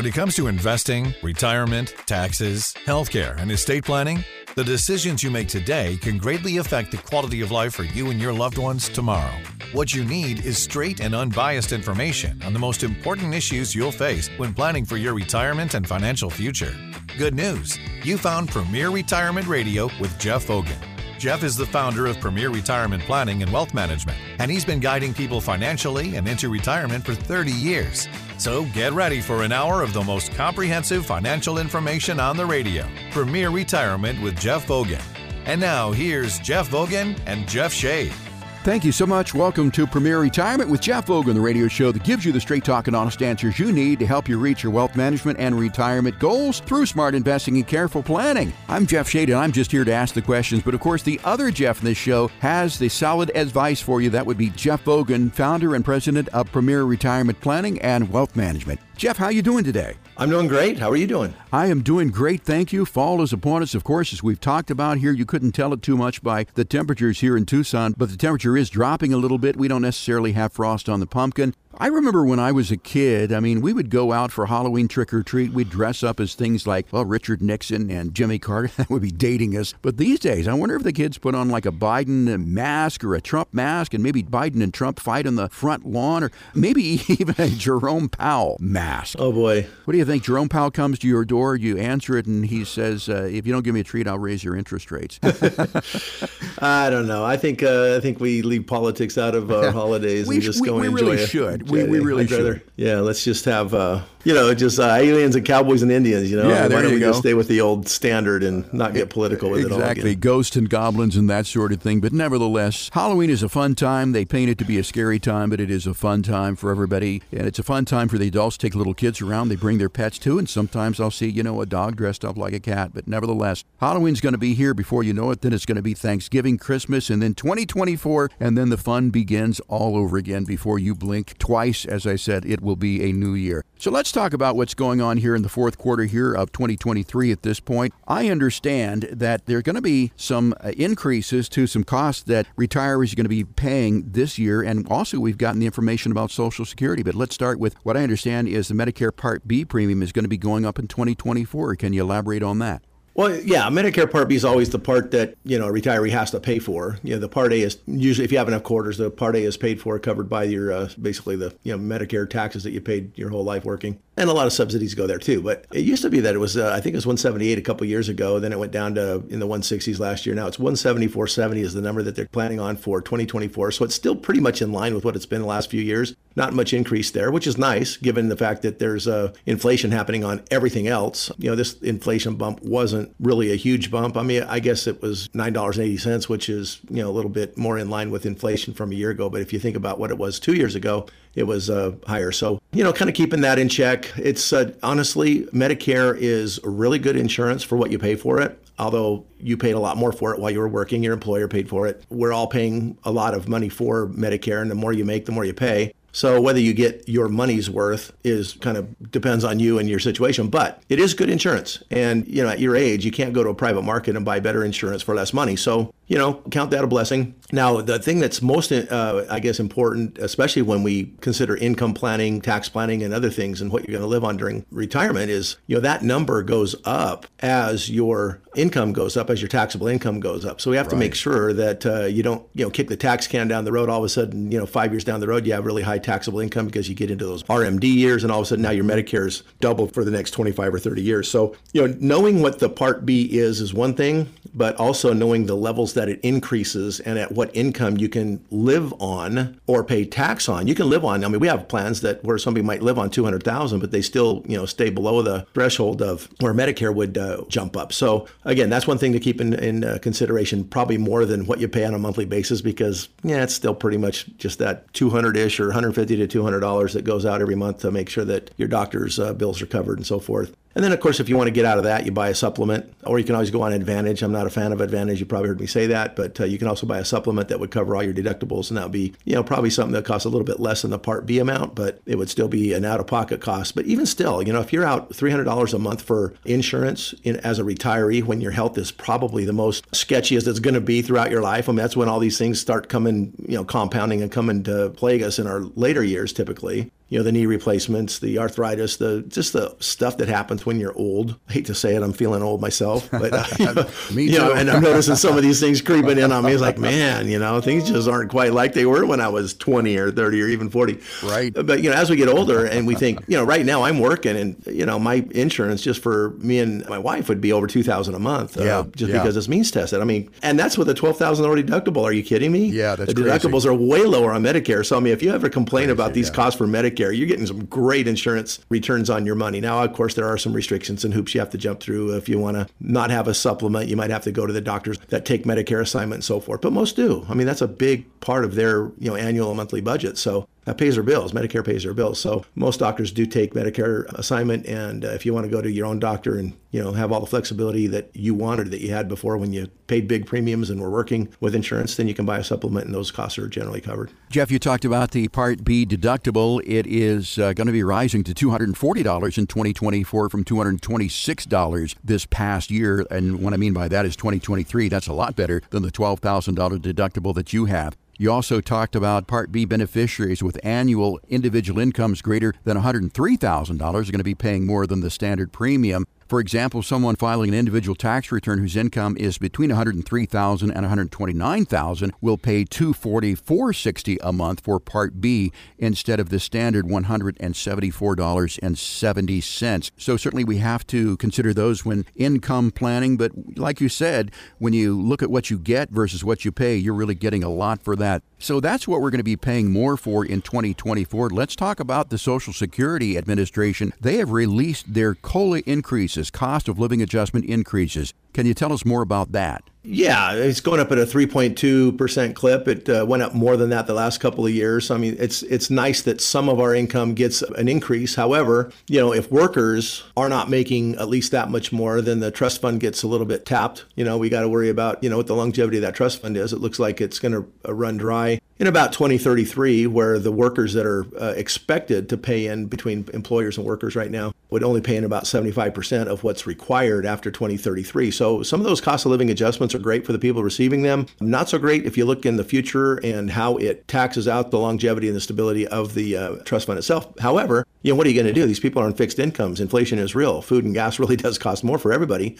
When it comes to investing, retirement, taxes, healthcare, and estate planning, the decisions you make today can greatly affect the quality of life for you and your loved ones tomorrow. What you need is straight and unbiased information on the most important issues you'll face when planning for your retirement and financial future. Good news! You found Premier Retirement Radio with Jeff Hogan. Jeff is the founder of Premier Retirement Planning and Wealth Management, and he's been guiding people financially and into retirement for 30 years. So get ready for an hour of the most comprehensive financial information on the radio. Premier Retirement with Jeff Hogan. And now here's Jeff Hogan and Jeff Shade. Thank you so much. Welcome to Premier Retirement with Jeff Hogan, the radio show that gives you the straight talk and honest answers you need to help you reach your wealth management and retirement goals through smart investing and careful planning. I'm Jeff Shade, and I'm just here to ask the questions. But of course, the other Jeff in this show has the solid advice for you. That would be Jeff Hogan, founder and president of Premier Retirement Planning and Wealth Management. Jeff, how you doing today? I'm doing great. How are you doing? I am doing great, thank you. Fall is upon us, of course, as we've talked about here. You couldn't tell it too much by the temperatures here in Tucson, but the temperature is dropping a little bit. We don't necessarily have frost on the pumpkin. I remember when I was a kid, I mean, we would go out for Halloween trick or treat. We'd dress up as things like, well, Richard Nixon and Jimmy Carter. That would be dating us. But these days, I wonder if the kids put on like a Biden mask or a Trump mask, and maybe Biden and Trump fight on the front lawn, or maybe even a Jerome Powell mask. Oh, boy. What do you think? Jerome Powell comes to your door, you answer it, and he says, uh, if you don't give me a treat, I'll raise your interest rates. I don't know. I think uh, I think we leave politics out of our holidays we, and just we, go we and really enjoy should. We, we really I'd should. rather- yeah, let's just have uh, you know just uh, aliens and cowboys and Indians. You know, Yeah, why don't we go. just stay with the old standard and not get political with it all Exactly, ghosts and goblins and that sort of thing. But nevertheless, Halloween is a fun time. They paint it to be a scary time, but it is a fun time for everybody. And it's a fun time for the adults to take little kids around. They bring their pets too. And sometimes I'll see, you know, a dog dressed up like a cat. But nevertheless, Halloween's going to be here before you know it. Then it's going to be Thanksgiving, Christmas, and then 2024. And then the fun begins all over again before you blink twice. As I said, it will be a new year. So let's talk about what's going on here in the fourth quarter here of 2023 at this point. I understand that there are going to be some uh, increases to some costs that retirees are going to be paying this year. And also, we've gotten the information about Social Security. But let's start with what I understand is the Medicare Part B premium is going to be going up in 2024. Can you elaborate on that? Well, yeah, Medicare Part B is always the part that you know a retiree has to pay for. You know, the Part A is usually if you have enough quarters, the Part A is paid for, covered by your uh, basically the you know Medicare taxes that you paid your whole life working, and a lot of subsidies go there too. But it used to be that it was uh, I think it was 178 a couple years ago. Then it went down to in the 160s last year. Now it's 174.70 is the number that they're planning on for 2024. So it's still pretty much in line with what it's been the last few years. Not much increase there, which is nice given the fact that there's uh, inflation happening on everything else. You know, this inflation bump wasn't really a huge bump. I mean, I guess it was $9.80, which is, you know, a little bit more in line with inflation from a year ago. But if you think about what it was two years ago, it was uh, higher. So, you know, kind of keeping that in check. It's uh, honestly, Medicare is really good insurance for what you pay for it. Although you paid a lot more for it while you were working, your employer paid for it. We're all paying a lot of money for Medicare, and the more you make, the more you pay. So whether you get your money's worth is kind of depends on you and your situation, but it is good insurance. And you know, at your age, you can't go to a private market and buy better insurance for less money. So you know, count that a blessing. Now, the thing that's most, uh, I guess, important, especially when we consider income planning, tax planning, and other things, and what you're going to live on during retirement, is you know that number goes up as your income goes up, as your taxable income goes up. So we have to make sure that uh, you don't, you know, kick the tax can down the road. All of a sudden, you know, five years down the road, you have really high taxable income because you get into those RMD years, and all of a sudden now your Medicare's doubled for the next 25 or 30 years. So you know, knowing what the Part B is is one thing, but also knowing the levels that it increases and at what income you can live on or pay tax on. You can live on. I mean, we have plans that where somebody might live on 200,000, but they still, you know, stay below the threshold of where Medicare would uh, jump up. So again, that's one thing to keep in, in uh, consideration, probably more than what you pay on a monthly basis because yeah, it's still pretty much just that 200-ish or 150 to 200 dollars that goes out every month to make sure that your doctor's uh, bills are covered and so forth. And then, of course, if you want to get out of that, you buy a supplement, or you can always go on Advantage. I'm not a fan of Advantage. You probably heard me say that, but uh, you can also buy a supplement that would cover all your deductibles, and that would be, you know, probably something that costs a little bit less than the Part B amount, but it would still be an out-of-pocket cost. But even still, you know, if you're out $300 a month for insurance in, as a retiree, when your health is probably the most sketchiest it's going to be throughout your life, I mean, that's when all these things start coming, you know, compounding and coming to plague us in our later years, typically you know, the knee replacements, the arthritis, the just the stuff that happens when you're old. I hate to say it, I'm feeling old myself, but uh, you know, Me you know, and I'm noticing some of these things creeping in on me. It's like, man, you know, things just aren't quite like they were when I was 20 or 30 or even 40. Right. But you know, as we get older, and we think, you know, right now I'm working, and you know, my insurance just for me and my wife would be over 2,000 a month, uh, Yeah, just yeah. because it's means tested. I mean, and that's with a $12,000 deductible. Are you kidding me? Yeah, that's the crazy. deductibles are way lower on Medicare. So I mean, if you ever complain about these yeah. costs for Medicare, you're getting some great insurance returns on your money. Now, of course, there are some restrictions and hoops you have to jump through. If you want to not have a supplement, you might have to go to the doctors that take Medicare assignment and so forth. But most do. I mean, that's a big part of their you know annual and monthly budget. So that pays their bills. Medicare pays their bills. So most doctors do take Medicare assignment. And uh, if you want to go to your own doctor and you know have all the flexibility that you wanted that you had before when you paid big premiums and were working with insurance, then you can buy a supplement and those costs are generally covered. Jeff, you talked about the Part B deductible. It is uh, going to be rising to $240 in 2024 from $226 this past year. And what I mean by that is 2023. That's a lot better than the $12,000 deductible that you have. You also talked about Part B beneficiaries with annual individual incomes greater than $103,000 are going to be paying more than the standard premium. For example, someone filing an individual tax return whose income is between $103,000 and $129,000 will pay $244.60 a month for Part B instead of the standard $174.70. So certainly we have to consider those when income planning, but like you said, when you look at what you get versus what you pay, you're really getting a lot for that. So that's what we're going to be paying more for in 2024. Let's talk about the Social Security Administration. They have released their COLA increases, cost of living adjustment increases. Can you tell us more about that? Yeah, it's going up at a 3.2% clip. It uh, went up more than that the last couple of years. I mean, it's it's nice that some of our income gets an increase. However, you know, if workers are not making at least that much more, then the trust fund gets a little bit tapped. You know, we got to worry about, you know, what the longevity of that trust fund is. It looks like it's going to run dry in about 2033, where the workers that are uh, expected to pay in between employers and workers right now would only pay in about 75% of what's required after 2033. So some of those cost of living adjustments are great for the people receiving them. Not so great if you look in the future and how it taxes out the longevity and the stability of the uh, trust fund itself. However, you know, what are you going to do? These people are on fixed incomes. Inflation is real. Food and gas really does cost more for everybody.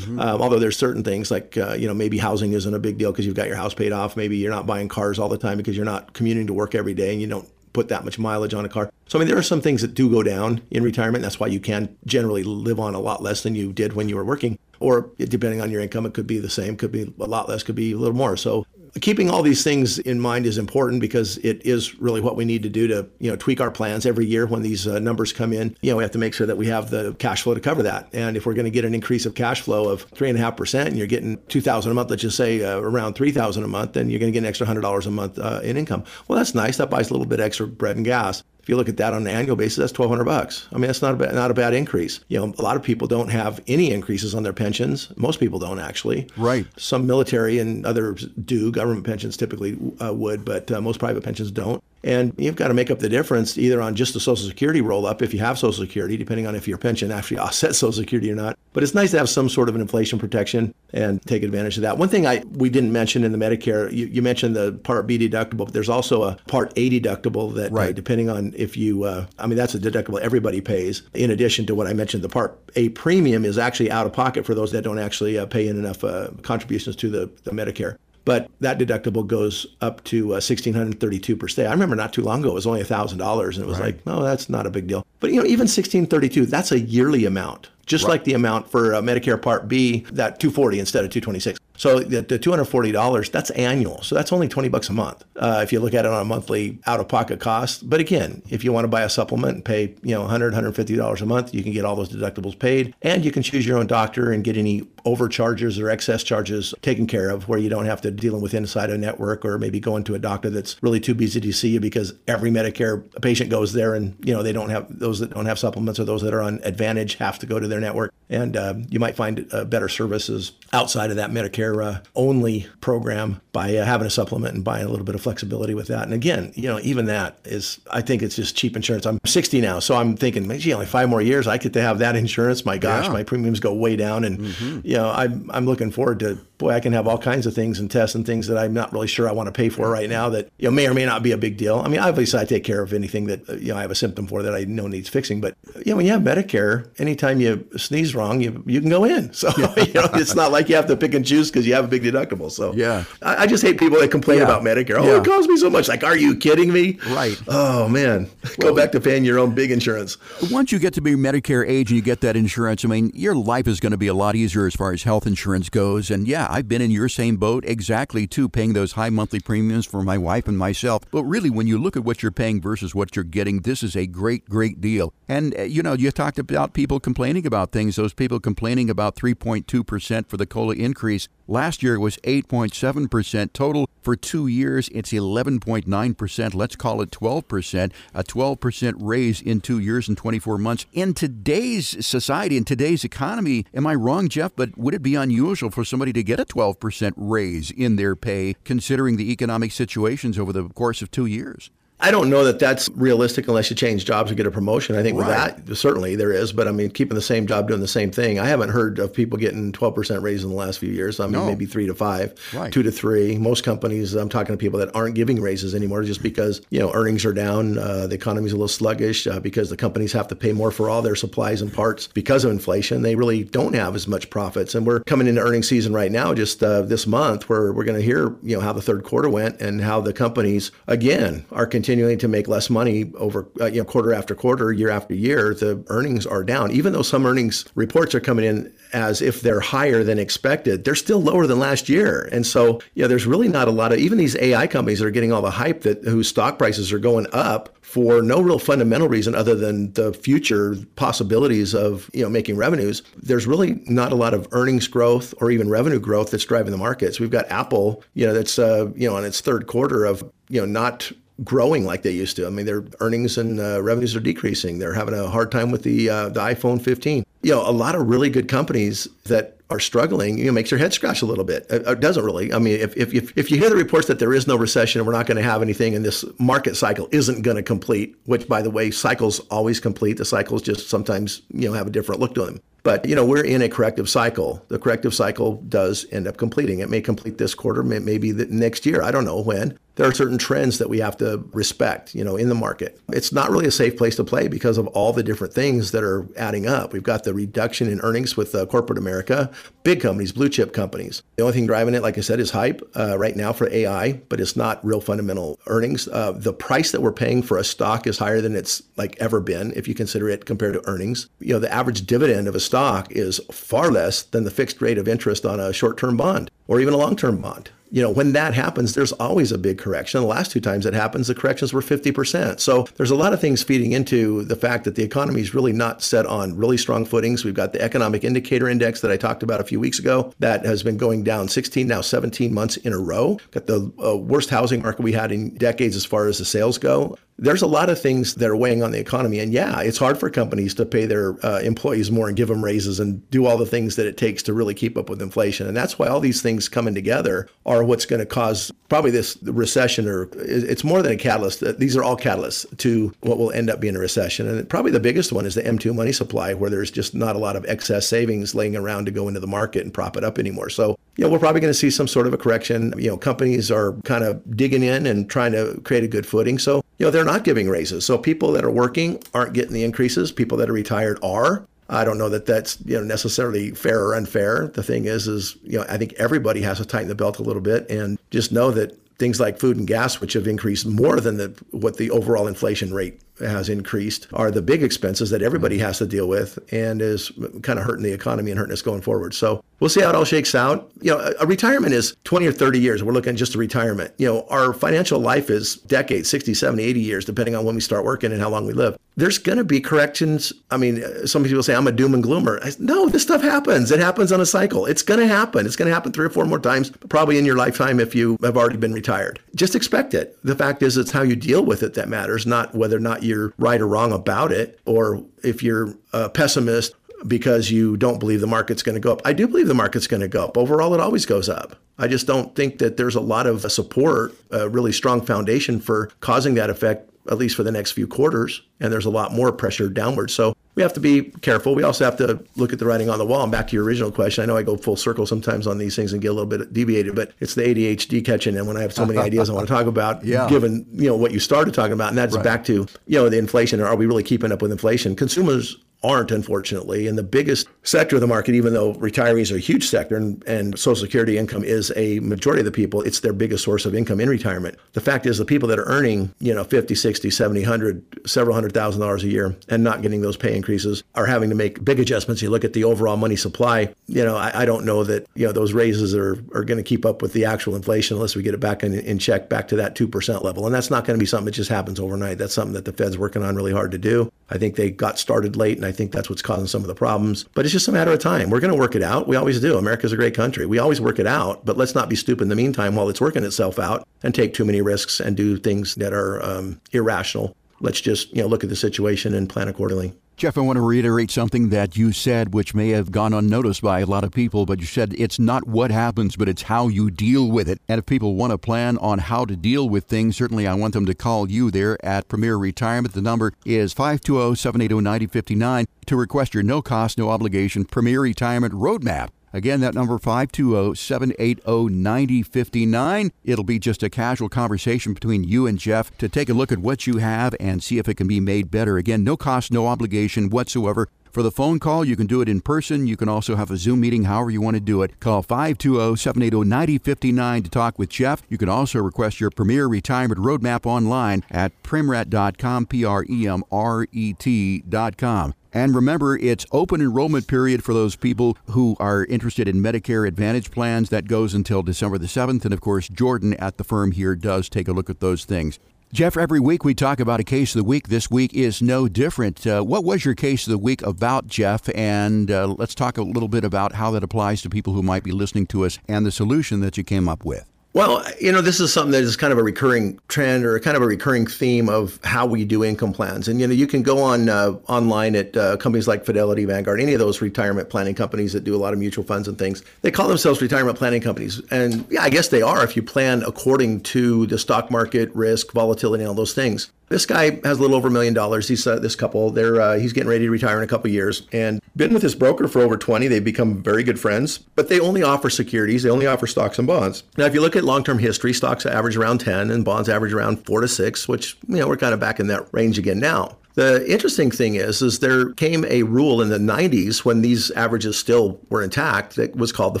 Um, although there's certain things like, uh, you know, maybe housing isn't a big deal because you've got your house paid off. Maybe you're not buying cars all the time because you're not commuting to work every day and you don't put that much mileage on a car. So I mean, there are some things that do go down in retirement. That's why you can generally live on a lot less than you did when you were working. Or depending on your income, it could be the same, could be a lot less, could be a little more. So keeping all these things in mind is important because it is really what we need to do to you know tweak our plans every year when these uh, numbers come in. You know, we have to make sure that we have the cash flow to cover that. And if we're going to get an increase of cash flow of three and a half percent, and you're getting two thousand a month, let's just say uh, around three thousand a month, then you're going to get an extra hundred dollars a month uh, in income. Well, that's nice. That buys a little bit extra bread and gas. If you look at that on an annual basis, that's twelve hundred bucks. I mean, that's not a bad, not a bad increase. You know, a lot of people don't have any increases on their pensions. Most people don't actually. Right. Some military and others do. Government pensions typically uh, would, but uh, most private pensions don't. And you've got to make up the difference either on just the Social Security roll up if you have Social Security, depending on if your pension actually offsets Social Security or not. But it's nice to have some sort of an inflation protection and take advantage of that. One thing I we didn't mention in the Medicare, you, you mentioned the Part B deductible, but there's also a Part A deductible that, uh, depending on if you, uh, I mean, that's a deductible everybody pays. In addition to what I mentioned, the Part A premium is actually out of pocket for those that don't actually uh, pay in enough uh, contributions to the, the Medicare. But that deductible goes up to uh, sixteen hundred thirty-two per stay. I remember not too long ago it was only thousand dollars, and it was like, oh, that's not a big deal. But you know, even sixteen thirty-two, that's a yearly amount, just like the amount for uh, Medicare Part B, that two forty instead of two twenty-six. So the, the two hundred forty dollars, that's annual. So that's only twenty bucks a month uh, if you look at it on a monthly out-of-pocket cost. But again, if you want to buy a supplement and pay, you know, 100 150 dollars a month, you can get all those deductibles paid, and you can choose your own doctor and get any overcharges or excess charges taken care of, where you don't have to deal with inside a network or maybe going to a doctor that's really too busy to see you because every Medicare patient goes there, and you know they don't have those that don't have supplements or those that are on Advantage have to go to their network, and uh, you might find uh, better services outside of that Medicare uh, only program by uh, having a supplement and buying a little bit of flexibility with that. And again, you know, even that is, I think it's just cheap insurance. I'm 60 now, so I'm thinking, gee, only five more years, I get to have that insurance. My gosh, yeah. my premiums go way down, and mm-hmm. you know, I'm I'm looking forward to boy, I can have all kinds of things and tests and things that I'm not really sure I want to pay for right now that you know may or may not be a big deal. I mean, obviously, I take care of anything that uh, you know I have a symptom for that I know needs fixing. But you know, when you have Medicare, anytime you sneeze wrong, you you can go in. So you know, it's not like you have to pick and choose because you have a big deductible. So yeah, I, I just hate people that complain yeah. about Medicare. Oh, yeah. it costs me so much. Like, are you kidding me? Right. Oh man, well, go back to paying your own big insurance. Once you get to be Medicare age and you get that insurance, I mean, your life is going to be a lot easier as far as health insurance goes. And yeah, I've been in your same same boat exactly too, paying those high monthly premiums for my wife and myself. But really, when you look at what you're paying versus what you're getting, this is a great, great deal. And, uh, you know, you talked about people complaining about things, those people complaining about 3.2% for the COLA increase. Last year it was 8.7% total. For two years, it's 11.9%. Let's call it 12%. A 12% raise in two years and 24 months. In today's society, in today's economy, am I wrong, Jeff? But would it be unusual for somebody to get a 12% raise in their pay, considering the economic situations over the course of two years? I don't know that that's realistic unless you change jobs or get a promotion. I think right. with that, certainly there is. But I mean, keeping the same job, doing the same thing. I haven't heard of people getting 12% raise in the last few years. I mean, no. maybe three to five, right. two to three. Most companies, I'm talking to people that aren't giving raises anymore just because, you know, earnings are down. Uh, the economy's a little sluggish uh, because the companies have to pay more for all their supplies and parts because of inflation. They really don't have as much profits. And we're coming into earnings season right now, just uh, this month, where we're going to hear, you know, how the third quarter went and how the companies, again, are continuing to make less money over uh, you know quarter after quarter, year after year, the earnings are down. Even though some earnings reports are coming in as if they're higher than expected, they're still lower than last year. And so, yeah, there's really not a lot of even these AI companies that are getting all the hype that whose stock prices are going up for no real fundamental reason other than the future possibilities of you know making revenues. There's really not a lot of earnings growth or even revenue growth that's driving the markets. We've got Apple, you know, that's uh, you know on its third quarter of you know not growing like they used to. I mean, their earnings and uh, revenues are decreasing. They're having a hard time with the uh, the iPhone 15. You know, a lot of really good companies that are struggling, you know, makes your head scratch a little bit. It, it doesn't really. I mean, if, if, if, if you hear the reports that there is no recession and we're not going to have anything and this market cycle isn't going to complete, which by the way, cycles always complete. The cycles just sometimes, you know, have a different look to them. But you know we're in a corrective cycle. The corrective cycle does end up completing. It may complete this quarter, maybe the next year. I don't know when. There are certain trends that we have to respect, you know, in the market. It's not really a safe place to play because of all the different things that are adding up. We've got the reduction in earnings with uh, corporate America, big companies, blue chip companies. The only thing driving it, like I said, is hype uh, right now for AI, but it's not real fundamental earnings. Uh, the price that we're paying for a stock is higher than it's like ever been if you consider it compared to earnings. You know, the average dividend of a stock is far less than the fixed rate of interest on a short-term bond or even a long-term bond you know, when that happens, there's always a big correction. The last two times it happens, the corrections were 50%. So there's a lot of things feeding into the fact that the economy is really not set on really strong footings. We've got the economic indicator index that I talked about a few weeks ago that has been going down 16, now 17 months in a row. Got the uh, worst housing market we had in decades as far as the sales go there's a lot of things that are weighing on the economy. And yeah, it's hard for companies to pay their uh, employees more and give them raises and do all the things that it takes to really keep up with inflation. And that's why all these things coming together are what's going to cause probably this recession, or it's more than a catalyst. These are all catalysts to what will end up being a recession. And probably the biggest one is the M2 money supply, where there's just not a lot of excess savings laying around to go into the market and prop it up anymore. So, you know, we're probably going to see some sort of a correction. You know, companies are kind of digging in and trying to create a good footing. So, you know, they're not giving raises. So people that are working aren't getting the increases. People that are retired are. I don't know that that's you know necessarily fair or unfair. The thing is, is you know I think everybody has to tighten the belt a little bit and just know that things like food and gas, which have increased more than the, what the overall inflation rate has increased, are the big expenses that everybody mm-hmm. has to deal with and is kind of hurting the economy and hurting us going forward. So we'll see how it all shakes out. You know, a retirement is 20 or 30 years. We're looking at just a retirement. You know, our financial life is decades, 60, 70, 80 years, depending on when we start working and how long we live. There's going to be corrections. I mean, some people say I'm a doom and gloomer. I, no, this stuff happens. It happens on a cycle. It's going to happen. It's going to happen three or four more times, probably in your lifetime if you have already been retired. Just expect it. The fact is, it's how you deal with it that matters, not whether or not you're right or wrong about it, or if you're a pessimist because you don't believe the market's going to go up. I do believe the market's going to go up. Overall, it always goes up. I just don't think that there's a lot of support, a really strong foundation for causing that effect, at least for the next few quarters. And there's a lot more pressure downward. So we have to be careful. We also have to look at the writing on the wall. And back to your original question, I know I go full circle sometimes on these things and get a little bit deviated, but it's the ADHD catching. And when I have so many ideas I want to talk about, yeah. given you know what you started talking about, and that's right. back to you know the inflation. Are we really keeping up with inflation? Consumers aren't, unfortunately. And the biggest sector of the market, even though retirees are a huge sector and, and, Social Security income is a majority of the people, it's their biggest source of income in retirement. The fact is, the people that are earning, you know, 50, 60, 70, 100, several hundred thousand dollars a year and not getting those pay increases are having to make big adjustments. You look at the overall money supply, you know, I, I don't know that, you know, those raises are, are going to keep up with the actual inflation unless we get it back in, in check back to that 2% level. And that's not going to be something that just happens overnight. That's something that the Fed's working on really hard to do. I think they got started late, and I think that's what's causing some of the problems. But it's just a matter of time. We're going to work it out. We always do. America's a great country. We always work it out, but let's not be stupid in the meantime while it's working itself out and take too many risks and do things that are um, irrational. Let's just you know look at the situation and plan accordingly. Jeff, I want to reiterate something that you said, which may have gone unnoticed by a lot of people, but you said it's not what happens, but it's how you deal with it. And if people want to plan on how to deal with things, certainly I want them to call you there at Premier Retirement. The number is 520 780 9059 to request your no cost, no obligation Premier Retirement Roadmap. Again, that number 520-780-9059. It'll be just a casual conversation between you and Jeff to take a look at what you have and see if it can be made better. Again, no cost, no obligation whatsoever. For the phone call, you can do it in person. You can also have a Zoom meeting, however you want to do it. Call 520 780 9059 to talk with Jeff. You can also request your Premier Retirement Roadmap online at premret.com, P R E M R E T.com. And remember, it's open enrollment period for those people who are interested in Medicare Advantage plans. That goes until December the 7th. And of course, Jordan at the firm here does take a look at those things. Jeff, every week we talk about a case of the week. This week is no different. Uh, what was your case of the week about, Jeff? And uh, let's talk a little bit about how that applies to people who might be listening to us and the solution that you came up with. Well, you know, this is something that is kind of a recurring trend or kind of a recurring theme of how we do income plans. And, you know, you can go on uh, online at uh, companies like Fidelity, Vanguard, any of those retirement planning companies that do a lot of mutual funds and things. They call themselves retirement planning companies. And yeah, I guess they are if you plan according to the stock market risk, volatility, and all those things. This guy has a little over a million dollars. He's uh, this couple. They're uh, he's getting ready to retire in a couple years, and been with his broker for over 20. They've become very good friends, but they only offer securities. They only offer stocks and bonds. Now, if you look at long-term history, stocks average around 10, and bonds average around four to six, which you know we're kind of back in that range again now. The interesting thing is, is there came a rule in the 90s when these averages still were intact that was called the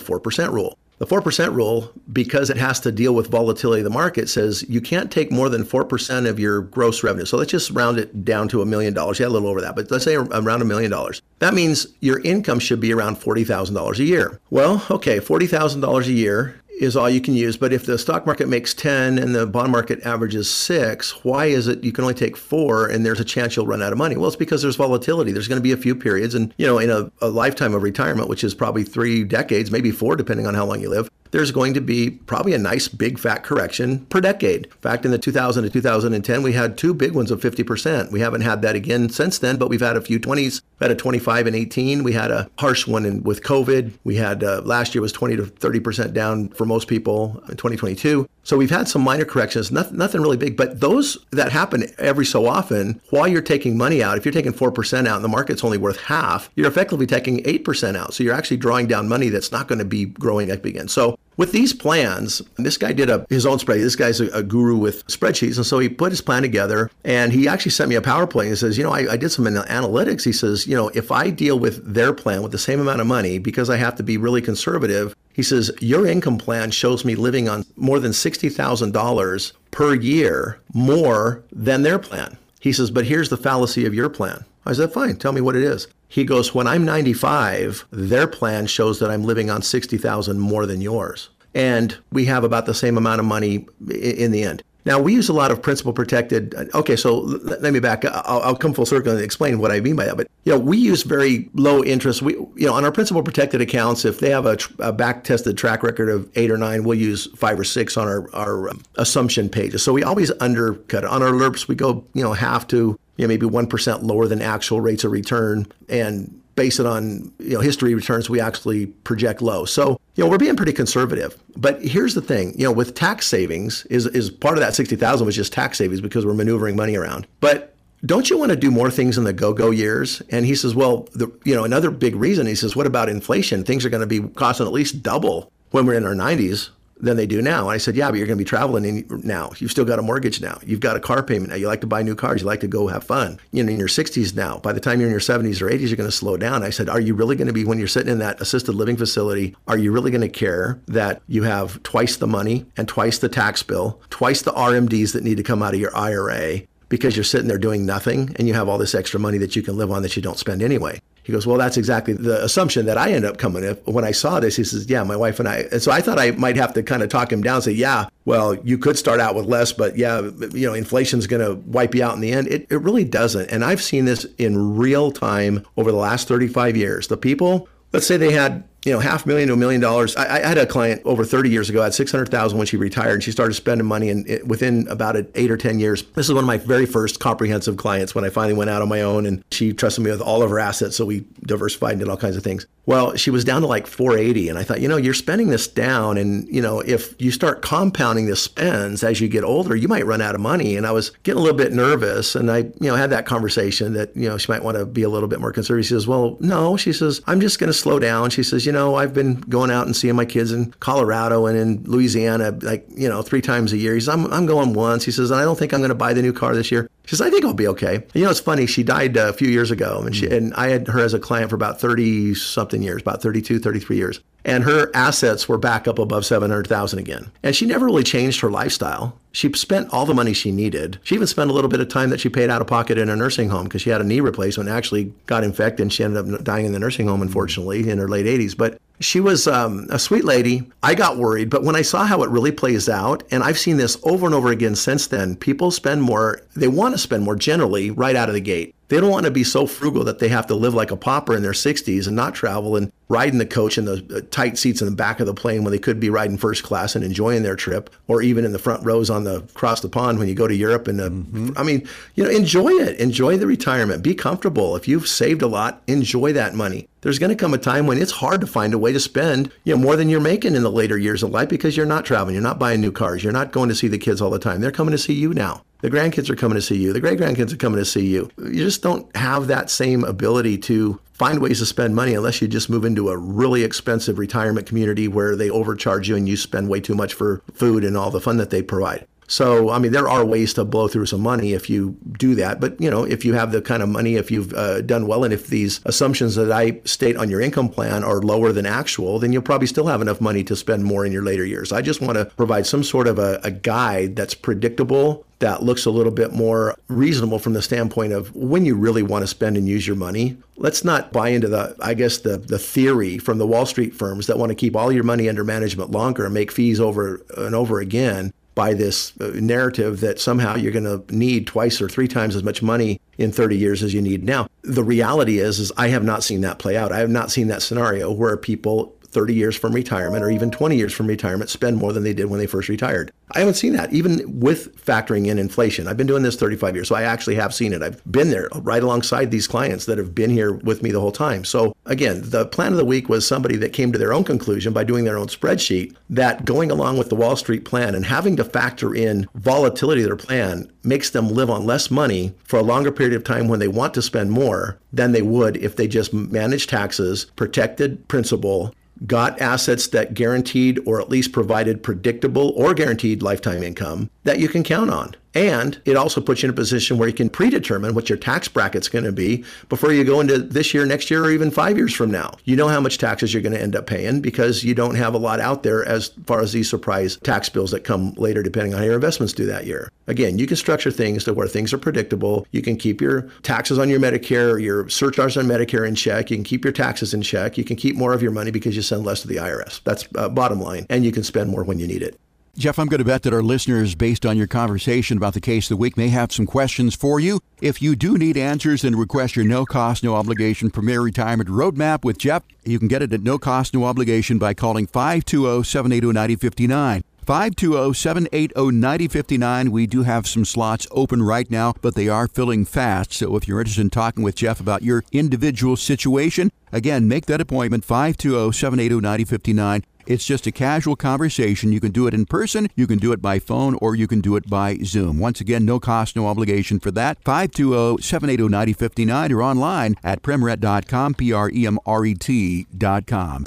4% rule. The 4% rule, because it has to deal with volatility of the market, says you can't take more than 4% of your gross revenue. So let's just round it down to a million dollars. Yeah, a little over that, but let's say around a million dollars. That means your income should be around $40,000 a year. Well, okay, $40,000 a year is all you can use. But if the stock market makes 10 and the bond market averages six, why is it you can only take four and there's a chance you'll run out of money? Well, it's because there's volatility. There's going to be a few periods. And, you know, in a, a lifetime of retirement, which is probably three decades, maybe four, depending on how long you live, there's going to be probably a nice big fat correction per decade. In fact, in the 2000 to 2010, we had two big ones of 50%. We haven't had that again since then, but we've had a few 20s. We had a 25 and 18. We had a harsh one in, with COVID. We had uh, last year was 20 to 30% down for most people in 2022. So we've had some minor corrections, nothing, nothing really big, but those that happen every so often while you're taking money out, if you're taking 4% out and the market's only worth half, you're effectively taking 8% out. So you're actually drawing down money that's not going to be growing up again. So with these plans, this guy did a, his own spreadsheet. This guy's a, a, guru with spreadsheets. And so he put his plan together and he actually sent me a PowerPoint. He says, you know, I, I did some analytics. He says, you know, if I deal with their plan with the same amount of money, because I have to be really conservative, he says, your income plan shows me living on more than $60,000 per year more than their plan. He says, but here's the fallacy of your plan. I said, fine, tell me what it is. He goes, when I'm 95, their plan shows that I'm living on 60,000 more than yours. And we have about the same amount of money in the end. Now we use a lot of principal protected. Okay, so let me back. I'll, I'll, come full circle and explain what I mean by that. But you know, we use very low interest. We you know on our principal protected accounts, if they have a, a back tested track record of eight or nine, we'll use five or six on our our um, assumption pages. So we always undercut on our LERPs. We go you know half to you know maybe one percent lower than actual rates of return, and base it on you know history returns, we actually project low. So you know we're being pretty conservative. But here's the thing, you know, with tax savings is is part of that sixty thousand was just tax savings because we're maneuvering money around. But don't you want to do more things in the go-go years? And he says, well, the, you know, another big reason. He says, what about inflation? Things are going to be costing at least double when we're in our 90s than they do now. And I said, yeah, but you're going to be traveling in, now. You've still got a mortgage now. You've got a car payment now. You like to buy new cars. You like to go have fun. You know, in your 60s now. By the time you're in your 70s or 80s, you're going to slow down. I said, are you really going to be, when you're sitting in that assisted living facility, are you really going to care that you have twice the money and twice the tax bill, twice the RMDs that need to come out of your IRA? Because you're sitting there doing nothing and you have all this extra money that you can live on that you don't spend anyway. He goes, Well, that's exactly the assumption that I end up coming with. When I saw this, he says, Yeah, my wife and I. And so I thought I might have to kind of talk him down say, Yeah, well, you could start out with less, but yeah, you know, inflation's going to wipe you out in the end. It, it really doesn't. And I've seen this in real time over the last 35 years. The people, let's say they had you know, half million to a million dollars. I, I, had a client over 30 years ago, had 600,000 when she retired, and she started spending money. And within about eight or 10 years, this is one of my very first comprehensive clients when I finally went out on my own. And she trusted me with all of her assets. So we diversified and did all kinds of things. Well, she was down to like 480. And I thought, you know, you're spending this down. And, you know, if you start compounding the spends as you get older, you might run out of money. And I was getting a little bit nervous. And I, you know, had that conversation that, you know, she might want to be a little bit more conservative. She says, well, no. She says, I'm just going to slow down. She says, you know, I've been going out and seeing my kids in Colorado and in Louisiana, like, you know, three times a year. He says, I'm, I'm going once. He says, I don't think I'm going to buy the new car this year. She says, I think I'll be okay. You know, it's funny. She died a few years ago and she, and I had her as a client for about 30 something years, about 32, 33 years. And her assets were back up above 700,000 again. And she never really changed her lifestyle. She spent all the money she needed. She even spent a little bit of time that she paid out of pocket in a nursing home because she had a knee replacement, actually got infected, and she ended up dying in the nursing home, unfortunately, in her late 80s. But she was um, a sweet lady. I got worried, but when I saw how it really plays out, and I've seen this over and over again since then, people spend more, they want to spend more generally right out of the gate. They don't want to be so frugal that they have to live like a pauper in their 60s and not travel and ride in the coach in the uh, tight seats in the back of the plane when they could be riding first class and enjoying their trip, or even in the front rows on the across the pond when you go to Europe. And mm-hmm. I mean, you know, enjoy it. Enjoy the retirement. Be comfortable. If you've saved a lot, enjoy that money. There's going to come a time when it's hard to find a way to spend, you know, more than you're making in the later years of life because you're not traveling, you're not buying new cars, you're not going to see the kids all the time. They're coming to see you now. The grandkids are coming to see you. The great grandkids are coming to see you. You just don't have that same ability to find ways to spend money unless you just move into a really expensive retirement community where they overcharge you and you spend way too much for food and all the fun that they provide. So, I mean, there are ways to blow through some money if you do that. But, you know, if you have the kind of money, if you've uh, done well, and if these assumptions that I state on your income plan are lower than actual, then you'll probably still have enough money to spend more in your later years. I just want to provide some sort of a, a guide that's predictable, that looks a little bit more reasonable from the standpoint of when you really want to spend and use your money. Let's not buy into the, I guess, the, the theory from the Wall Street firms that want to keep all your money under management longer and make fees over and over again by this uh, narrative that somehow you're going to need twice or three times as much money in 30 years as you need now. The reality is is I have not seen that play out. I have not seen that scenario where people 30 years from retirement or even 20 years from retirement spend more than they did when they first retired. I haven't seen that, even with factoring in inflation. I've been doing this 35 years, so I actually have seen it. I've been there right alongside these clients that have been here with me the whole time. So, again, the plan of the week was somebody that came to their own conclusion by doing their own spreadsheet that going along with the Wall Street plan and having to factor in volatility of their plan makes them live on less money for a longer period of time when they want to spend more than they would if they just managed taxes, protected principal, got assets that guaranteed or at least provided predictable or guaranteed lifetime income that you can count on. And it also puts you in a position where you can predetermine what your tax bracket's going to be before you go into this year, next year, or even five years from now. You know how much taxes you're going to end up paying because you don't have a lot out there as far as these surprise tax bills that come later, depending on how your investments do that year. Again, you can structure things to where things are predictable. You can keep your taxes on your Medicare, your surcharges on Medicare in check. You can keep your taxes in check. You can keep more of your money because you send less to the IRS. That's uh, bottom line. And you can spend more when you need it. Jeff, I'm going to bet that our listeners, based on your conversation about the case of the week, may have some questions for you. If you do need answers, then request your no cost, no obligation Premier Retirement Roadmap with Jeff. You can get it at no cost, no obligation by calling 520 780 9059. 520 780 9059. We do have some slots open right now, but they are filling fast. So if you're interested in talking with Jeff about your individual situation, again, make that appointment 520 780 9059. It's just a casual conversation. You can do it in person, you can do it by phone, or you can do it by Zoom. Once again, no cost, no obligation for that. 520 780 9059 or online at premret.com, P R E M R E T.com.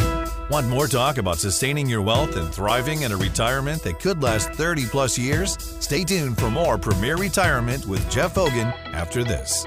Want more talk about sustaining your wealth and thriving in a retirement that could last 30 plus years? Stay tuned for more Premier Retirement with Jeff Hogan after this.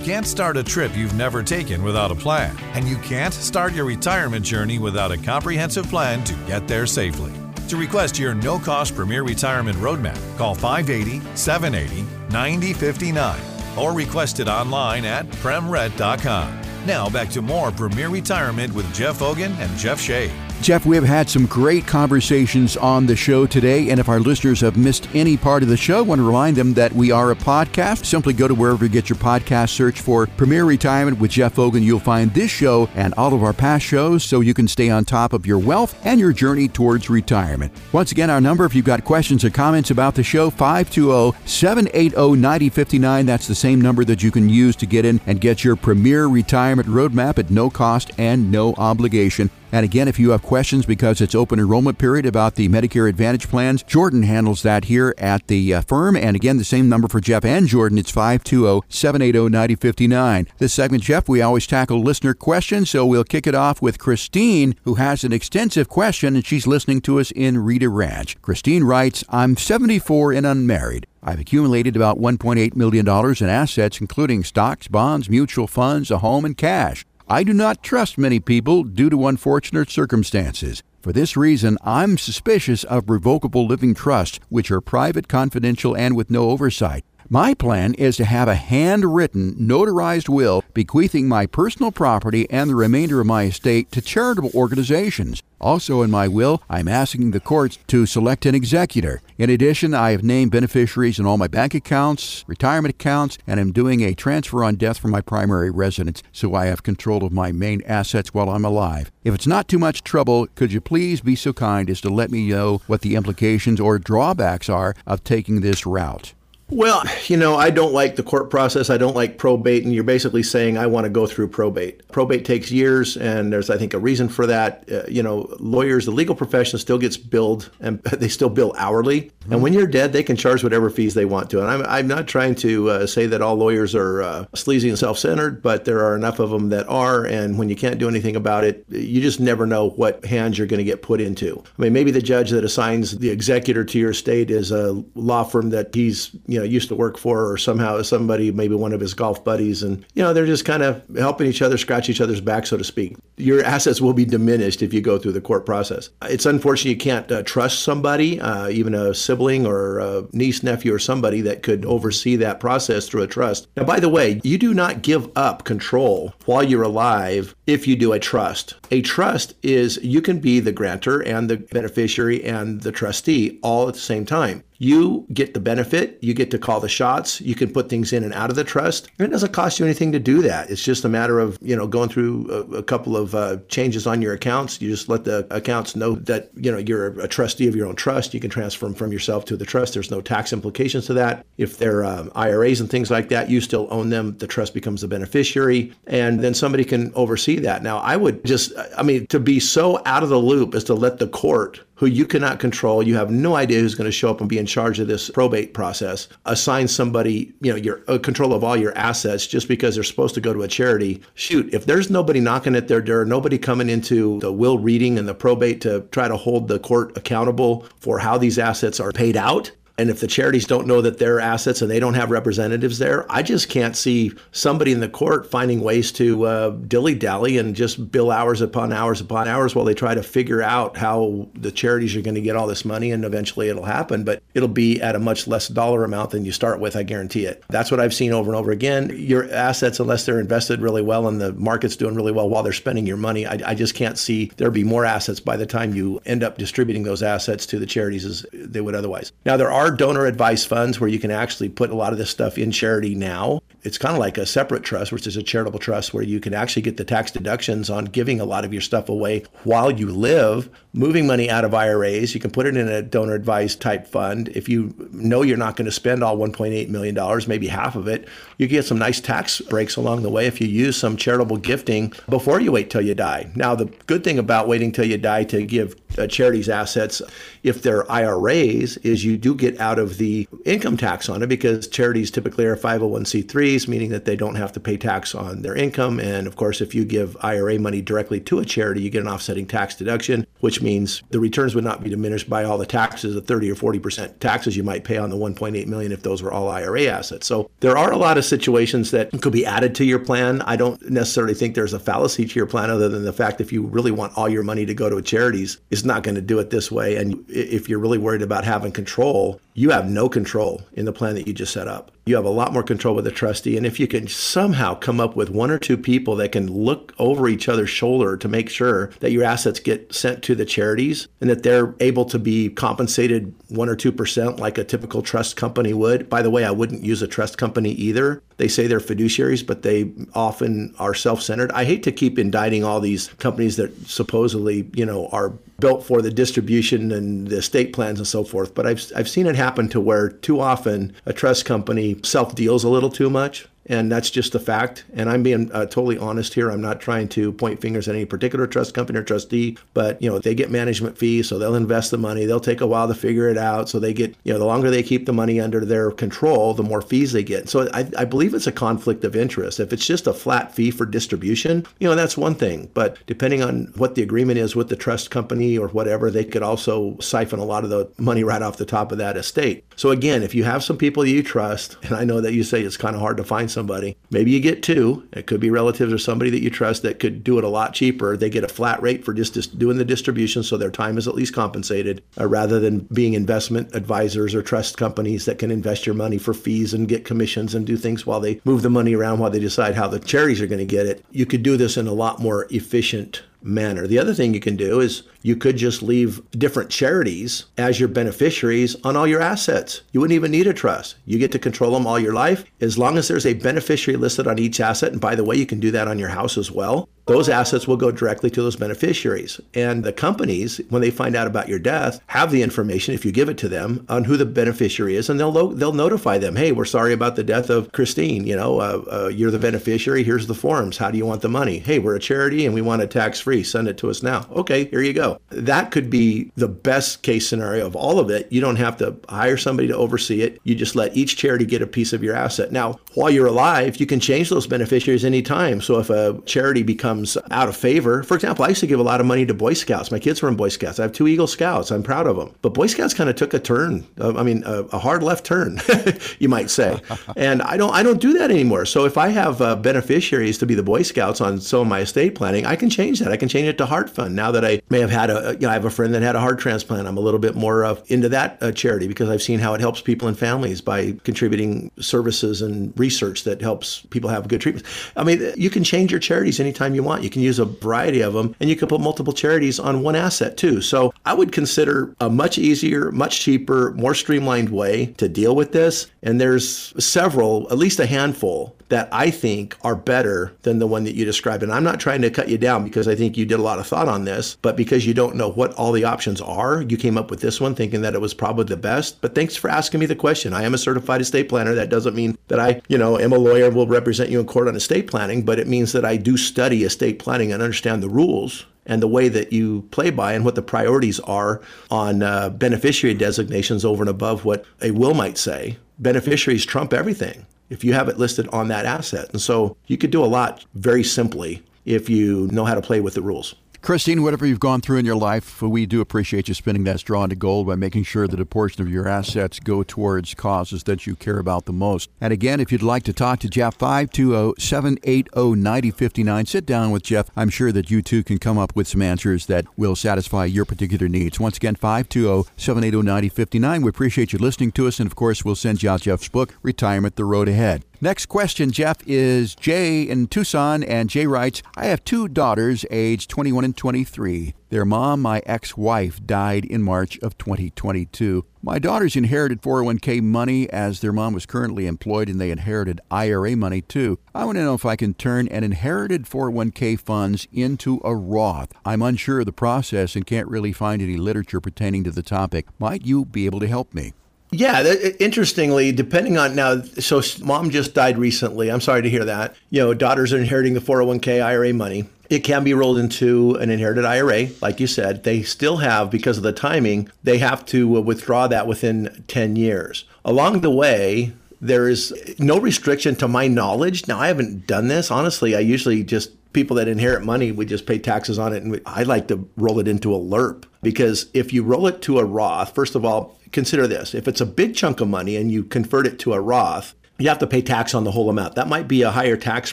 You can't start a trip you've never taken without a plan, and you can't start your retirement journey without a comprehensive plan to get there safely. To request your no cost Premier Retirement Roadmap, call 580 780 9059 or request it online at premret.com. Now back to more Premier Retirement with Jeff Hogan and Jeff Shea. Jeff, we have had some great conversations on the show today, and if our listeners have missed any part of the show, I want to remind them that we are a podcast. Simply go to wherever you get your podcast, search for Premier Retirement with Jeff Hogan. You'll find this show and all of our past shows so you can stay on top of your wealth and your journey towards retirement. Once again, our number, if you've got questions or comments about the show, 520-780-9059. That's the same number that you can use to get in and get your Premier Retirement Roadmap at no cost and no obligation. And again, if you have questions because it's open enrollment period about the Medicare Advantage plans, Jordan handles that here at the uh, firm. And again, the same number for Jeff and Jordan, it's 520 780 9059. This segment, Jeff, we always tackle listener questions, so we'll kick it off with Christine, who has an extensive question, and she's listening to us in Rita Ranch. Christine writes, I'm 74 and unmarried. I've accumulated about $1.8 million in assets, including stocks, bonds, mutual funds, a home, and cash. I do not trust many people due to unfortunate circumstances. For this reason, I'm suspicious of revocable living trusts, which are private, confidential, and with no oversight. My plan is to have a handwritten, notarized will bequeathing my personal property and the remainder of my estate to charitable organizations. Also, in my will, I'm asking the courts to select an executor. In addition, I have named beneficiaries in all my bank accounts, retirement accounts, and am doing a transfer on death from my primary residence so I have control of my main assets while I'm alive. If it's not too much trouble, could you please be so kind as to let me know what the implications or drawbacks are of taking this route? Well, you know, I don't like the court process. I don't like probate. And you're basically saying, I want to go through probate. Probate takes years, and there's, I think, a reason for that. Uh, you know, lawyers, the legal profession still gets billed, and they still bill hourly. Mm-hmm. And when you're dead, they can charge whatever fees they want to. And I'm, I'm not trying to uh, say that all lawyers are uh, sleazy and self centered, but there are enough of them that are. And when you can't do anything about it, you just never know what hands you're going to get put into. I mean, maybe the judge that assigns the executor to your estate is a law firm that he's, you know, used to work for, or somehow somebody, maybe one of his golf buddies, and you know they're just kind of helping each other, scratch each other's back, so to speak. Your assets will be diminished if you go through the court process. It's unfortunate you can't uh, trust somebody, uh, even a sibling or a niece, nephew, or somebody that could oversee that process through a trust. Now, by the way, you do not give up control while you're alive if you do a trust. A trust is you can be the grantor and the beneficiary and the trustee all at the same time. You get the benefit, you get to call the shots, you can put things in and out of the trust. And it doesn't cost you anything to do that. It's just a matter of, you know, going through a, a couple of uh, changes on your accounts. You just let the accounts know that, you know, you're a trustee of your own trust. You can transfer them from yourself to the trust. There's no tax implications to that. If they're um, IRAs and things like that, you still own them. The trust becomes the beneficiary, and then somebody can oversee that. Now, I would just, I mean, to be so out of the loop as to let the court who you cannot control, you have no idea who's going to show up and be in charge of this probate process, assign somebody, you know, your uh, control of all your assets just because they're supposed to go to a charity. Shoot, if there's nobody knocking at their door, nobody coming into the will reading and the probate to try to hold the court accountable for how these assets are paid out, and if the charities don't know that they're assets and they don't have representatives there, I just can't see somebody in the court finding ways to uh, dilly dally and just bill hours upon hours upon hours while they try to figure out how the charities are going to get all this money. And eventually it'll happen, but it'll be at a much less dollar amount than you start with. I guarantee it. That's what I've seen over and over again. Your assets, unless they're invested really well and the market's doing really well while they're spending your money, I, I just can't see there be more assets by the time you end up distributing those assets to the charities as they would otherwise. Now, there are are donor advised funds where you can actually put a lot of this stuff in charity now. It's kind of like a separate trust, which is a charitable trust where you can actually get the tax deductions on giving a lot of your stuff away while you live, moving money out of IRAs. You can put it in a donor advised type fund. If you know you're not going to spend all $1.8 million, maybe half of it, you get some nice tax breaks along the way if you use some charitable gifting before you wait till you die. Now, the good thing about waiting till you die to give uh, charities assets, if they're IRAs, is you do get out of the income tax on it because charities typically are 501c3s, meaning that they don't have to pay tax on their income. And of course, if you give IRA money directly to a charity, you get an offsetting tax deduction, which means the returns would not be diminished by all the taxes, the 30 or 40% taxes you might pay on the 1.8 million if those were all IRA assets. So there are a lot of situations that could be added to your plan. I don't necessarily think there's a fallacy to your plan other than the fact if you really want all your money to go to charities, it's not going to do it this way. And if you're really worried about having control, you have no control in the plan that you just set up. You have a lot more control with the trustee. And if you can somehow come up with one or two people that can look over each other's shoulder to make sure that your assets get sent to the charities and that they're able to be compensated one or two percent like a typical trust company would. By the way, I wouldn't use a trust company either. They say they're fiduciaries, but they often are self-centered. I hate to keep indicting all these companies that supposedly, you know, are built for the distribution and the estate plans and so forth. But I've, I've seen it happen to where too often a trust company self deals a little too much and that's just the fact. And I'm being uh, totally honest here. I'm not trying to point fingers at any particular trust company or trustee, but you know they get management fees, so they'll invest the money. They'll take a while to figure it out, so they get you know the longer they keep the money under their control, the more fees they get. So I, I believe it's a conflict of interest. If it's just a flat fee for distribution, you know that's one thing. But depending on what the agreement is with the trust company or whatever, they could also siphon a lot of the money right off the top of that estate. So again, if you have some people you trust, and I know that you say it's kind of hard to find somebody. Maybe you get two. It could be relatives or somebody that you trust that could do it a lot cheaper. They get a flat rate for just doing the distribution, so their time is at least compensated, uh, rather than being investment advisors or trust companies that can invest your money for fees and get commissions and do things while they move the money around while they decide how the charities are going to get it. You could do this in a lot more efficient manner. The other thing you can do is you could just leave different charities as your beneficiaries on all your assets. You wouldn't even need a trust. You get to control them all your life as long as there's a beneficiary listed on each asset. And by the way, you can do that on your house as well those assets will go directly to those beneficiaries. And the companies, when they find out about your death, have the information if you give it to them on who the beneficiary is, and they'll lo- they'll notify them. Hey, we're sorry about the death of Christine. You know, uh, uh, you're the beneficiary. Here's the forms. How do you want the money? Hey, we're a charity and we want it tax free. Send it to us now. Okay, here you go. That could be the best case scenario of all of it. You don't have to hire somebody to oversee it. You just let each charity get a piece of your asset. Now, while you're alive, you can change those beneficiaries anytime. So if a charity becomes becomes out of favor. For example, I used to give a lot of money to Boy Scouts. My kids were in Boy Scouts. I have two Eagle Scouts. I'm proud of them. But Boy Scouts kind of took a turn. Uh, I mean, a, a hard left turn, you might say. and I don't, I don't do that anymore. So if I have uh, beneficiaries to be the Boy Scouts on some of my estate planning, I can change that. I can change it to Heart Fund. Now that I may have had a, you know, I have a friend that had a heart transplant. I'm a little bit more uh, into that uh, charity because I've seen how it helps people and families by contributing services and research that helps people have good treatments. I mean, you can change your charities anytime you want. You can use a variety of them, and you can put multiple charities on one asset too. So I would consider a much easier, much cheaper, more streamlined way to deal with this. And there's several, at least a handful, that I think are better than the one that you described. And I'm not trying to cut you down because I think you did a lot of thought on this, but because you don't know what all the options are, you came up with this one thinking that it was probably the best. But thanks for asking me the question. I am a certified estate planner. That doesn't mean that I, you know, am a lawyer and will represent you in court on estate planning, but it means that I do study estate planning and understand the rules and the way that you play by and what the priorities are on uh, beneficiary designations over and above what a will might say. Beneficiaries trump everything if you have it listed on that asset. And so you could do a lot very simply if you know how to play with the rules. Christine, whatever you've gone through in your life, we do appreciate you spinning that straw into gold by making sure that a portion of your assets go towards causes that you care about the most. And again, if you'd like to talk to Jeff, 520 780 9059, sit down with Jeff. I'm sure that you too can come up with some answers that will satisfy your particular needs. Once again, 520 780 9059. We appreciate you listening to us, and of course, we'll send you out Jeff's book, Retirement The Road Ahead. Next question, Jeff, is Jay in Tucson, and Jay writes I have two daughters, aged 21 and 23. Their mom, my ex wife, died in March of 2022. My daughters inherited 401k money as their mom was currently employed and they inherited IRA money too. I want to know if I can turn an inherited 401k funds into a Roth. I'm unsure of the process and can't really find any literature pertaining to the topic. Might you be able to help me? Yeah, interestingly, depending on now, so mom just died recently. I'm sorry to hear that. You know, daughters are inheriting the 401k IRA money. It can be rolled into an inherited IRA, like you said. They still have, because of the timing, they have to uh, withdraw that within 10 years. Along the way, there is no restriction to my knowledge. Now, I haven't done this. Honestly, I usually just people that inherit money, we just pay taxes on it. And we, I like to roll it into a LIRP because if you roll it to a Roth, first of all, consider this if it's a big chunk of money and you convert it to a Roth, you have to pay tax on the whole amount. That might be a higher tax